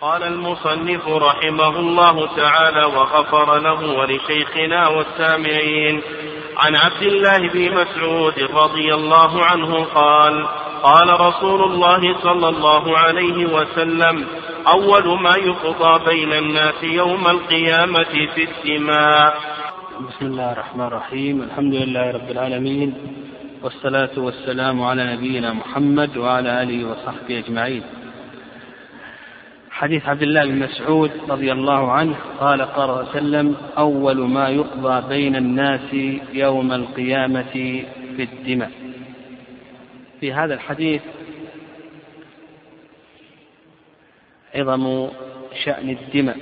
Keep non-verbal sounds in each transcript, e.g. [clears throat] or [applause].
قال المصنف رحمه الله تعالى وغفر له ولشيخنا والسامعين. عن عبد الله بن مسعود رضي الله عنه قال قال رسول الله صلى الله عليه وسلم أول ما يقضى بين الناس يوم القيامة في الدماء. بسم الله الرحمن الرحيم الحمد لله رب العالمين والصلاة والسلام على نبينا محمد وعلى آله وصحبه أجمعين. حديث عبد الله بن مسعود رضي الله عنه قال قال الله وسلم أول ما يقضى بين الناس يوم القيامة في الدماء. في هذا الحديث عظم شأن الدماء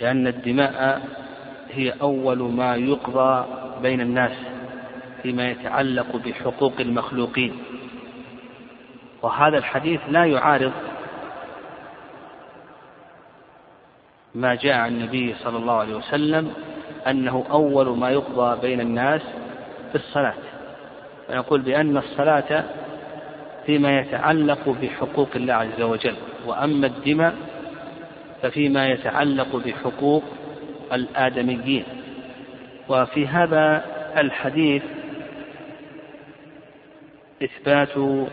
لأن الدماء هي أول ما يقضى بين الناس فيما يتعلق بحقوق المخلوقين. وهذا الحديث لا يعارض ما جاء عن النبي صلى الله عليه وسلم أنه أول ما يقضى بين الناس في الصلاة. ويقول بأن الصلاة فيما يتعلق بحقوق الله عز وجل وأما الدماء ففيما يتعلق بحقوق الآدميين. وفي هذا الحديث إثبات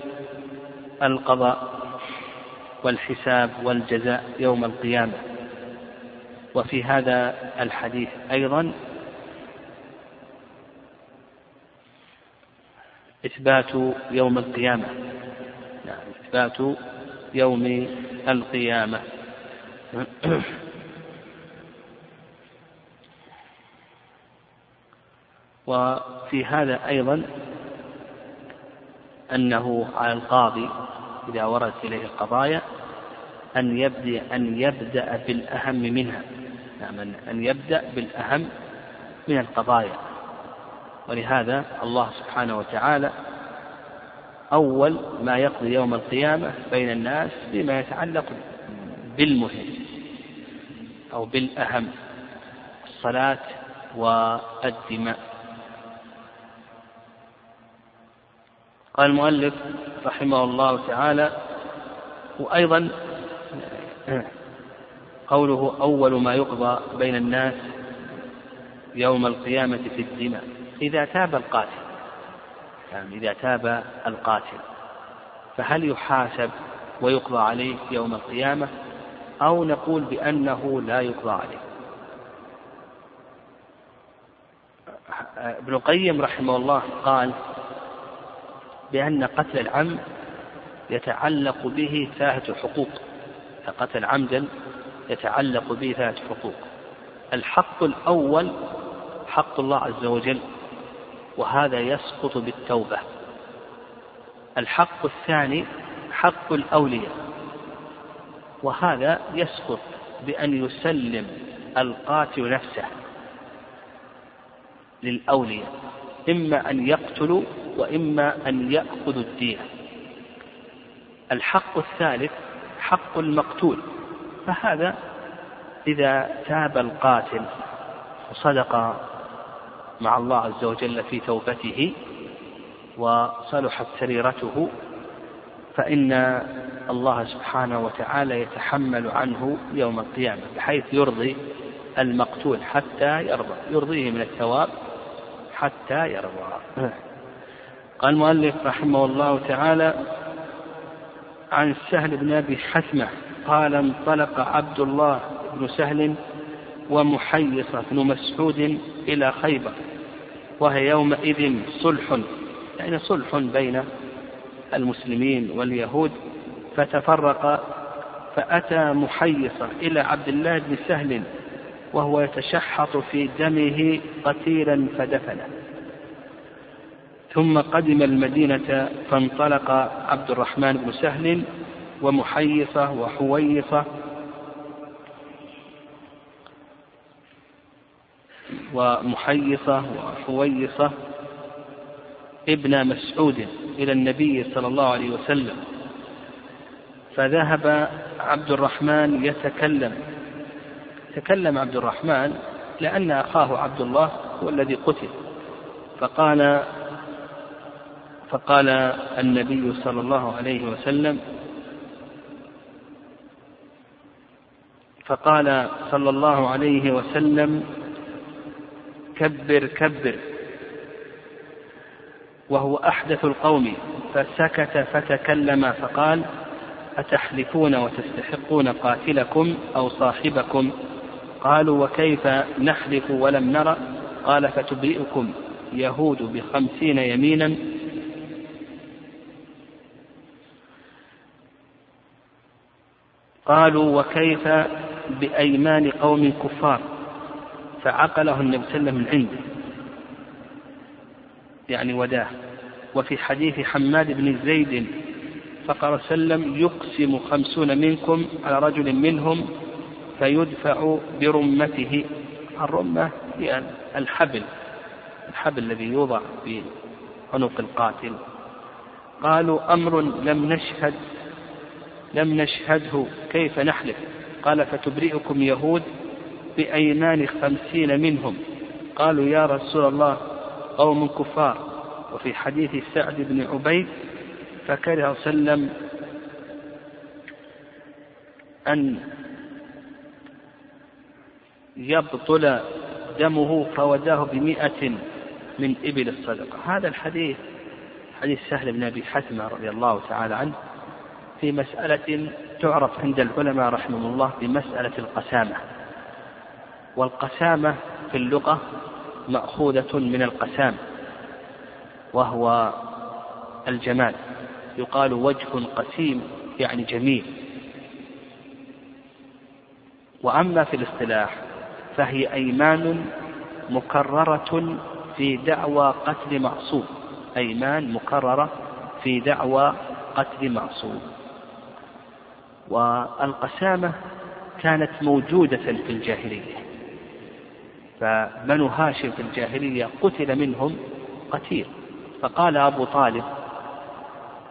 القضاء والحساب والجزاء يوم القيامة. وفي هذا الحديث أيضا إثبات يوم القيامة. نعم إثبات يوم القيامة. [clears throat] وفي هذا أيضا أنه على القاضي إذا وردت إليه القضايا أن يبدأ أن يبدأ بالأهم منها. نعم أن يبدأ بالأهم من القضايا. ولهذا الله سبحانه وتعالى أول ما يقضي يوم القيامة بين الناس فيما يتعلق بالمهم أو بالأهم الصلاة والدماء. قال المؤلف رحمه الله تعالى وأيضا قوله أول ما يقضى بين الناس يوم القيامة في الدماء. إذا تاب القاتل يعني إذا تاب القاتل فهل يحاسب ويقضى عليه يوم القيامة؟ أو نقول بأنه لا يقضى عليه. ابن القيم رحمه الله قال بأن قتل العمد يتعلق به ثلاثة حقوق. فقتل عمدا يتعلق به ثلاثة حقوق. الحق الأول حق الله عز وجل وهذا يسقط بالتوبة. الحق الثاني حق الأولياء وهذا يسقط بأن يسلم القاتل نفسه للأولياء إما أن يقتلوا وإما أن يأخذوا الدين. الحق الثالث حق المقتول. فهذا إذا تاب القاتل وصدق مع الله عز وجل في توبته وصلحت سريرته فإن الله سبحانه وتعالى يتحمل عنه يوم القيامة بحيث يرضي المقتول حتى يرضى يرضيه من الثواب حتى يرضى. قال المؤلف رحمه الله تعالى عن سهل بن أبي حثمة قال انطلق عبد الله بن سهل ومحيصه بن مسعود إلى خيبر وهي يومئذ صلح. يعني صلح بين المسلمين واليهود. فتفرق فأتى محيصة إلى عبد الله بن سهل وهو يتشحط في دمه قتيلا فدفنه. ثم قدم المدينة فانطلق عبد الرحمن بن سهل ومحيصة وحويصة. ومحيصة وحويصة. ابن مسعود إلى النبي صلى الله عليه وسلم. فذهب عبد الرحمن يتكلم. تكلم عبد الرحمن لأن أخاه عبد الله هو الذي قتل. فقال فقال النبي صلى الله عليه وسلم فقال صلى الله عليه وسلم كبر كبر. وهو أحدث القوم فسكت فتكلم فقال أتحلفون وتستحقون قاتلكم أو صاحبكم؟ قالوا وكيف نحلف ولم نرى؟ قال فتبرئكم يهود بخمسين يمينا. قالوا وكيف بأيمان قوم كفار فعقله النبي صلى الله عليه وسلم من عنده. يعني وداه. وفي حديث حماد بن زيد فقال وسلم يقسم خمسون منكم على رجل منهم فيدفع برمته. الرمة هي الحبل الحبل الذي يوضع في عنق القاتل. قالوا أمر لم نشهد لم نشهده كيف نحلف؟ قال فتبرئكم يهود بأيمان خمسين منهم. قالوا يا رسول الله قوم كفار. وفي حديث سعد بن عبيد فكره وسلم أن يبطل دمه فوداه بمئة من إبل الصدقة. هذا الحديث حديث سهل بن أبي حثمة رضي الله تعالى عنه في مسألة تعرف عند العلماء رحمهم الله بمسألة القسامة. والقسامة في اللغة مأخوذة من القسام وهو الجمال. يقال وجه قسيم يعني جميل. وأما في الاصطلاح فهي أيمان مكررة في دعوى قتل معصوم. أيمان مكررة في دعوى قتل معصوم. والقسامة كانت موجودة في الجاهلية. فبنو هاشم في الجاهلية قتل منهم قتيل. فقال أبو طالب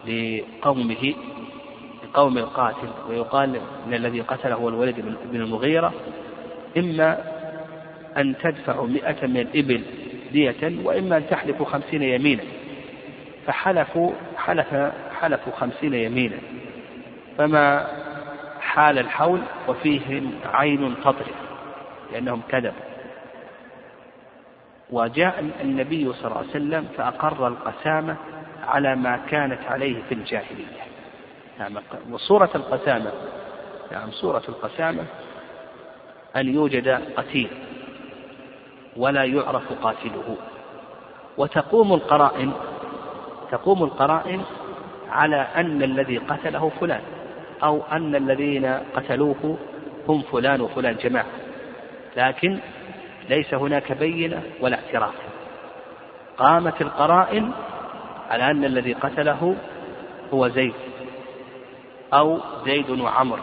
لقومه لقوم القاتل ويقال إن الذي قتله هو الوليد بن المغيرة إما أن تدفعوا مئة من الإبل دية وإما أن تحلفوا خمسين يمينا. فحلفوا حلف حلفوا خمسين يمينا. فما حال الحول وفيهم عين تطرف لأنهم كذبوا. وجاء النبي صلى الله عليه وسلم فأقر القسامة على ما كانت عليه في الجاهلية. نعم وصورة القسامة نعم صورة القسامة أن يوجد قتيل ولا يعرف قاتله. وتقوم القرائن تقوم القرائن على أن الذي قتله فلان. أو أن الذين قتلوه هم فلان وفلان جماعة. لكن ليس هناك بينة ولا اعتراف. قامت القرائن على أن الذي قتله هو زيد أو زيد وعمر.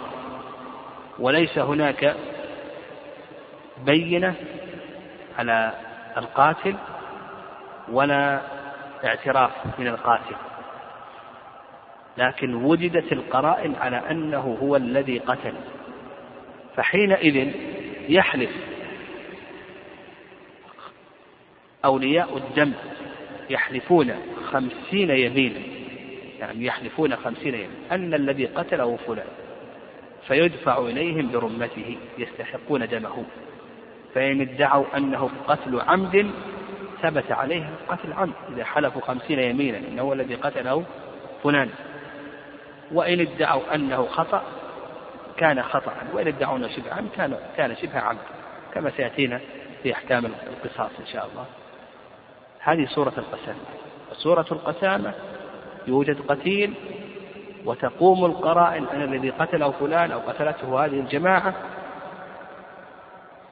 وليس هناك بينة على القاتل ولا اعتراف من القاتل. لكن وجدت القرائن على أنه هو الذي قتل. فحينئذ يحلف أولياء الدم يحلفون خمسين يمينا. يعني يحلفون خمسين يمينا. أن الذي قتله فلان. فيدفع إليهم برمته يستحقون دمه. فإن ادعوا أنه قتل عمد ثبت عليهم قتل عمد. إذا حلفوا خمسين يمينا هو الذي قتله فلان. وإن ادعوا أنه خطأ كان خطأ. وإن ادعوا أنه شبه عمد كان كان شبه عمد كما سيأتينا في أحكام القصاص إن شاء الله. هذه سورة القسامة. سورة القسامة يوجد قتيل وتقوم القرائن أن الذي قتله فلان أو قتلته هذه الجماعة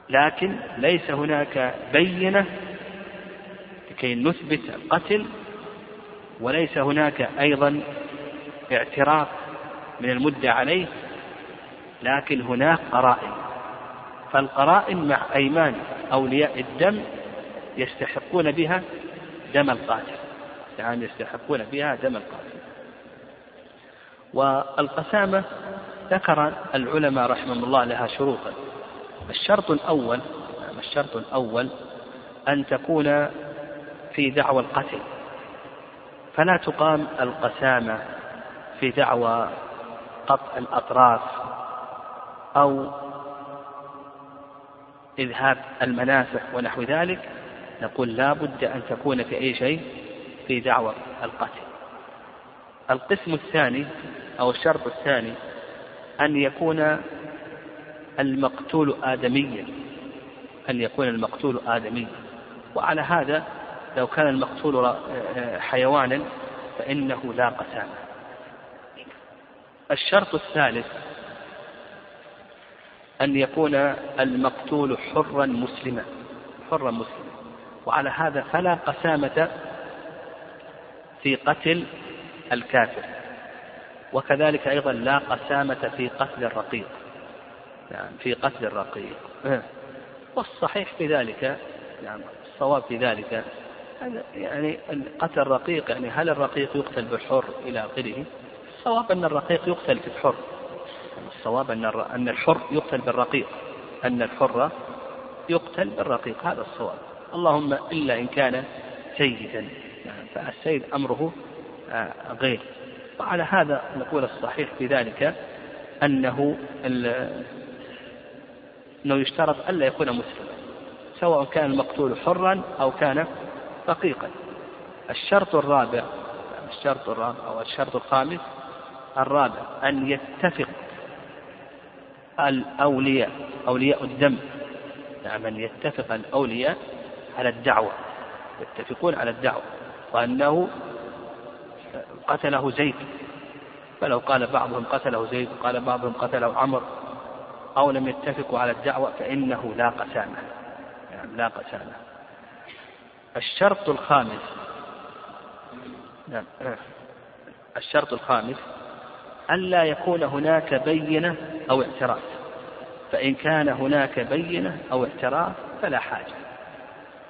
لكن ليس هناك بينة لكي نثبت القتل وليس هناك أيضا اعتراف من المدة عليه لكن هناك قرائن. فالقرائن مع أيمان أولياء الدم يستحقون بها دم القاتل. يعني يستحقون بها دم القاتل. والقسامة ذكر العلماء رحمهم الله لها شروطا. الشرط الأول الشرط الأول أن تكون في دعوى القتل. فلا تقام القسامة في دعوى قطع الأطراف أو إذهاب المنافع ونحو ذلك نقول لا بد أن تكون في أي شيء في دعوة القتل. القسم الثاني أو الشرط الثاني أن يكون المقتول آدميا أن يكون المقتول آدميا. وعلى هذا لو كان المقتول حيوانا فإنه لا قسامة الشرط الثالث أن يكون المقتول حرا مسلما حرا مسلما. وعلى هذا فلا قسامة في قتل الكافر. وكذلك أيضا لا قسامة في قتل الرقيق. نعم في قتل الرقيق. والصحيح في ذلك نعم الصواب في ذلك يعني قتل الرقيق يعني هل الرقيق يقتل بالحر إلى آخره؟ الصواب أن الرقيق يقتل في الحر الصواب أن أن الحر يقتل بالرقيق. أن الحر يقتل بالرقيق. هذا الصواب. اللهم إلا إن كان سيدا فالسيد أمره آه، غير. وعلى هذا نقول الصحيح في ذلك أنه أنه يشترط ألا يكون مسلما. سواء كان المقتول حرا أو كان رقيقا. الشرط الرابع الشرط الرابع أو الشرط الخامس الرابع أن يتفق الأولياء أولياء الدم. نعم أن يتفق الأولياء على الدعوة يتفقون على الدعوة. وأنه قتله زيد. فلو قال بعضهم قتله زيد وقال بعضهم قتله عمرو أو لم يتفقوا على الدعوة فإنه لا قسامة. يعني لا قسامة. الشرط الخامس. نعم الشرط الخامس ألا يكون هناك بينة أو اعتراف. فإن كان هناك بينة أو اعتراف فلا حاجة.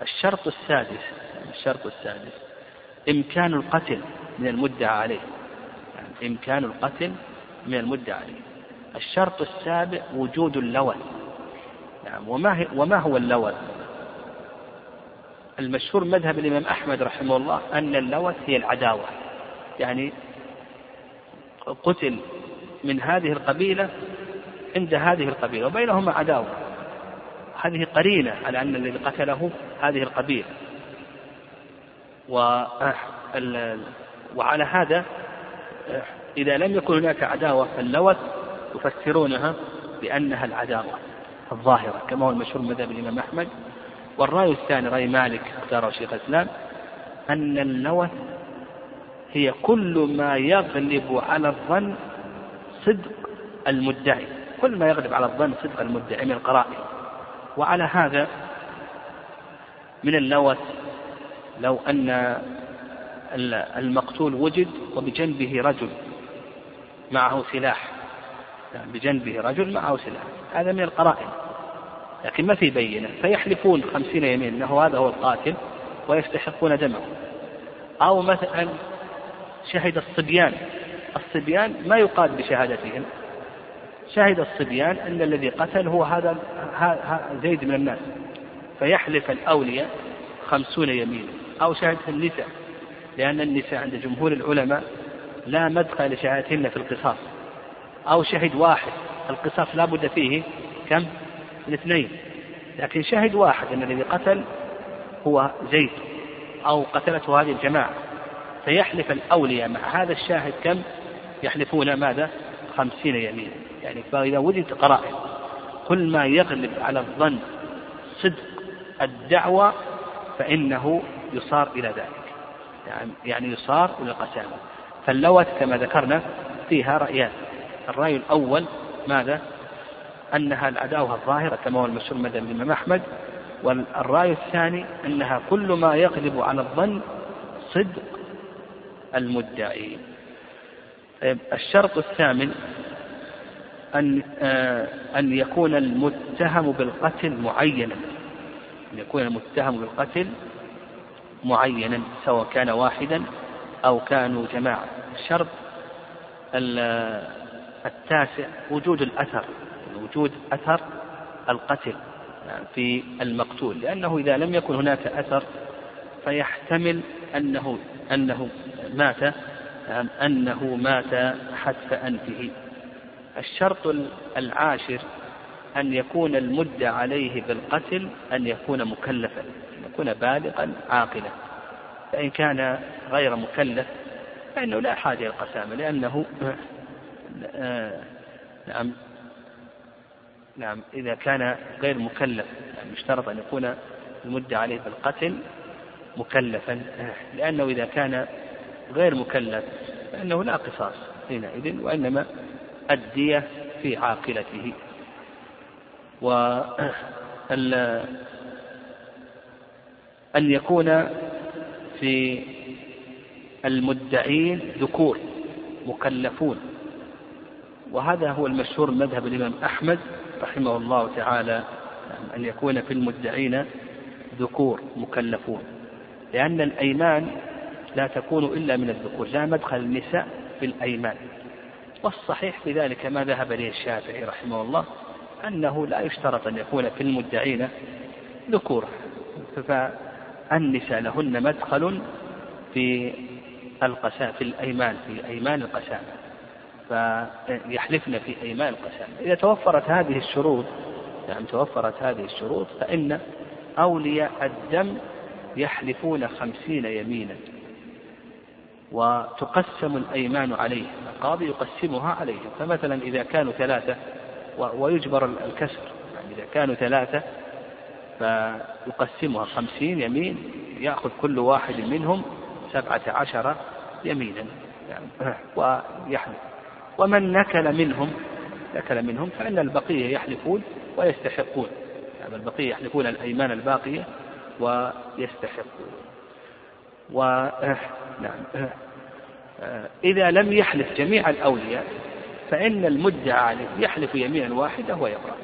الشرط السادس الشرط السادس إمكان القتل من المدعى عليه. يعني إمكان القتل من المدعى عليه. الشرط السابع وجود اللوث نعم وما, هي وما هو اللوث المشهور مذهب الإمام أحمد رحمه الله أن اللوث هي العداوة. يعني قتل من هذه القبيلة عند هذه القبيلة وبينهما عداوة. هذه قرينة على أن الذي قتله هذه القبيلة. و وعلى هذا إذا لم يكن هناك عداوة فاللوث يفسرونها بأنها العداوة الظاهرة كما هو المشهور مذهب الإمام أحمد. والرأي الثاني رأي مالك اختاره شيخ الإسلام أن اللوث هي كل ما يغلب على الظن صدق المدعي. كل ما يغلب على الظن صدق المدعي من القرائن. وعلى هذا من اللوث لو أن المقتول وجد وبجنبه رجل معه سلاح. يعني بجنبه رجل معه سلاح. هذا من القرائن. لكن ما في بينة. فيحلفون خمسين يمين أنه هذا هو القاتل ويستحقون دمه. أو مثلا شهد الصبيان. الصبيان ما يقال بشهادتهم. شهد الصبيان أن الذي قتل هو هذا زيد من الناس. فيحلف الأولياء خمسون يمينا. أو شهد النساء. لأن النساء عند جمهور العلماء لا مدخل لشهادتهن في القصاص. أو شهد واحد. القصاص لا بد فيه كم؟ الاثنين لكن شهد واحد أن الذي قتل هو زيد. أو قتلته هذه الجماعة. فيحلف الأولياء مع هذا الشاهد كم؟ يحلفون ماذا؟ خمسين يمينا يعني فإذا وجدت قرائن كل ما يغلب على الظن صدق الدعوة فإنه يصار إلى ذلك يعني, يعني يصار إلى القسامة فاللوث كما ذكرنا فيها رأيان الرأي الأول ماذا؟ أنها العداوة الظاهرة كما هو المشهور مذهب الإمام أحمد والرأي الثاني أنها كل ما يغلب على الظن صدق المدعي. طيب الشرط الثامن أن آه، أن يكون المتهم بالقتل معينا. أن يكون المتهم بالقتل معينا سواء كان واحدا أو كانوا جماعة. الشرط التاسع وجود الأثر وجود أثر القتل في المقتول. لأنه إذا لم يكن هناك أثر فيحتمل أنه أنه مات أنه مات حتف أنفه. الشرط العاشر أن يكون المدة عليه بالقتل أن يكون مكلفا أن يكون بالغا عاقلا. فإن كان غير مكلف فإنه لا حاجة إلى القسامة لأنه آه، نعم نعم إذا كان غير مكلف يعني يشترط أن يكون المدة عليه بالقتل مكلفا لأنه إذا كان غير مكلف فإنه لا قصاص حينئذ وإنما الدية في عاقلته. و [clears throat] أن يكون في المدعين ذكور مكلفون. وهذا هو المشهور مذهب الإمام أحمد رحمه الله تعالى أن يكون في المدعين ذكور مكلفون. لأن الأيمان لا تكون إلا من الذكور لا مدخل النساء في الأيمان. والصحيح في ذلك ما ذهب إليه الشافعي رحمه الله أنه لا يشترط أن يكون في المدعين ذكور. فالنساء لهن مدخل في القسام في الأيمان في أيمان القسامة فيحلفن في أيمان القسامة إذا توفرت هذه الشروط يعني توفرت هذه الشروط فإن أولياء الدم يحلفون خمسين يمينا. وتقسم الأيمان عليهم القاضي يقسمها عليهم فمثلا إذا كانوا ثلاثة ويجبر الكسر. يعني إذا كانوا ثلاثة فيقسمها خمسين يمين يأخذ كل واحد منهم سبعة عشر يمينا. يعني [clears throat] ويحلف. ومن نكل منهم نكل منهم فإن البقية يحلفون ويستحقون. يعني البقية يحلفون الأيمان الباقية ويستحقون. و [clears throat] نعم. إذا لم يحلف جميع الأولياء فإن المدعى عليه يحلف يمينا واحدة ويبرأ